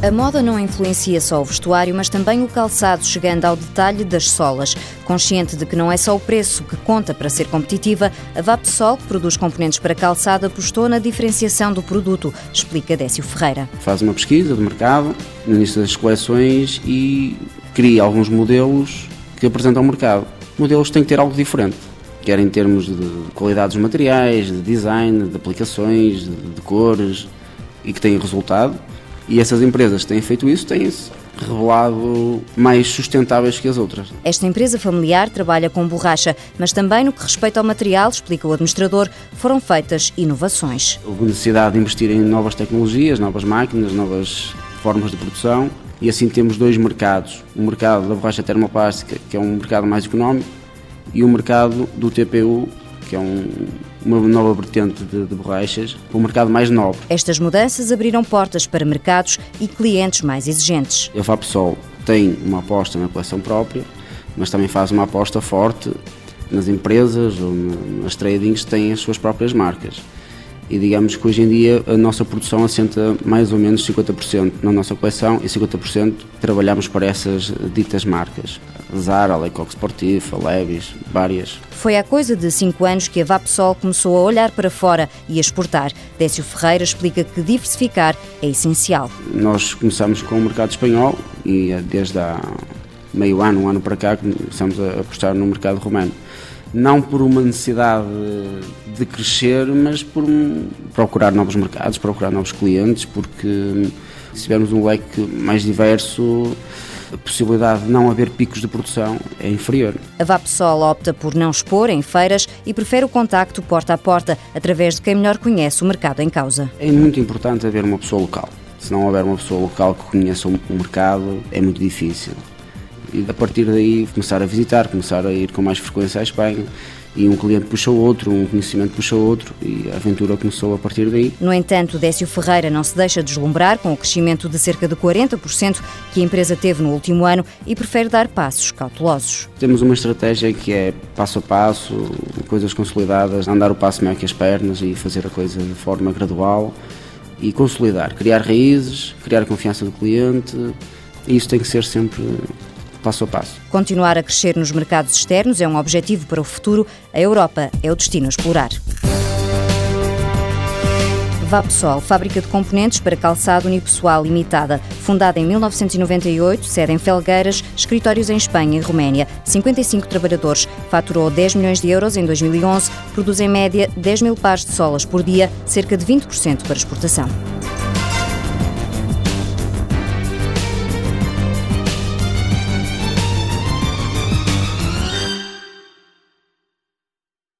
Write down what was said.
A moda não influencia só o vestuário, mas também o calçado, chegando ao detalhe das solas. Consciente de que não é só o preço que conta para ser competitiva, a Vapsol, que produz componentes para calçado, apostou na diferenciação do produto, explica Décio Ferreira. Faz uma pesquisa de mercado, no início das coleções e cria alguns modelos que apresentam ao mercado. Modelos têm que ter algo diferente quer em termos de qualidade dos materiais, de design, de aplicações, de, de cores e que têm resultado. E essas empresas que têm feito isso têm-se revelado mais sustentáveis que as outras. Esta empresa familiar trabalha com borracha, mas também no que respeita ao material, explica o administrador, foram feitas inovações. Houve necessidade de investir em novas tecnologias, novas máquinas, novas formas de produção e assim temos dois mercados. O mercado da borracha termoplástica, que é um mercado mais económico, e o mercado do TPU, que é um, uma nova vertente de, de borrachas, para um mercado mais nobre. Estas mudanças abriram portas para mercados e clientes mais exigentes. A Vapsol tem uma aposta na coleção própria, mas também faz uma aposta forte nas empresas ou nas tradings que têm as suas próprias marcas e digamos que hoje em dia a nossa produção assenta mais ou menos 50% na nossa coleção e 50% trabalhamos para essas ditas marcas. Zara, Lecoq Sportif, Levis, várias. Foi há coisa de 5 anos que a Vapsol começou a olhar para fora e a exportar. Décio Ferreira explica que diversificar é essencial. Nós começamos com o mercado espanhol e desde há meio ano, um ano para cá, começamos a apostar no mercado romano não por uma necessidade de crescer, mas por procurar novos mercados, procurar novos clientes, porque se tivermos um leque mais diverso, a possibilidade de não haver picos de produção é inferior. A Vapsol opta por não expor em feiras e prefere o contacto porta a porta, através de quem melhor conhece o mercado em causa. É muito importante haver uma pessoa local. Se não houver uma pessoa local que conheça o mercado, é muito difícil e a partir daí começar a visitar, começar a ir com mais frequência à Espanha e um cliente puxou outro, um conhecimento puxou outro e a aventura começou a partir daí. No entanto, Décio Ferreira não se deixa deslumbrar com o crescimento de cerca de 40% que a empresa teve no último ano e prefere dar passos cautelosos. Temos uma estratégia que é passo a passo, coisas consolidadas, andar o passo melhor que as pernas e fazer a coisa de forma gradual e consolidar, criar raízes, criar a confiança do cliente e isso tem que ser sempre passo a passo. Continuar a crescer nos mercados externos é um objetivo para o futuro. A Europa é o destino a explorar. Vapsol, fábrica de componentes para calçado unipessoal limitada. Fundada em 1998, sede em Felgueiras, escritórios em Espanha e Roménia. 55 trabalhadores. Faturou 10 milhões de euros em 2011. Produz em média 10 mil pares de solas por dia, cerca de 20% para exportação.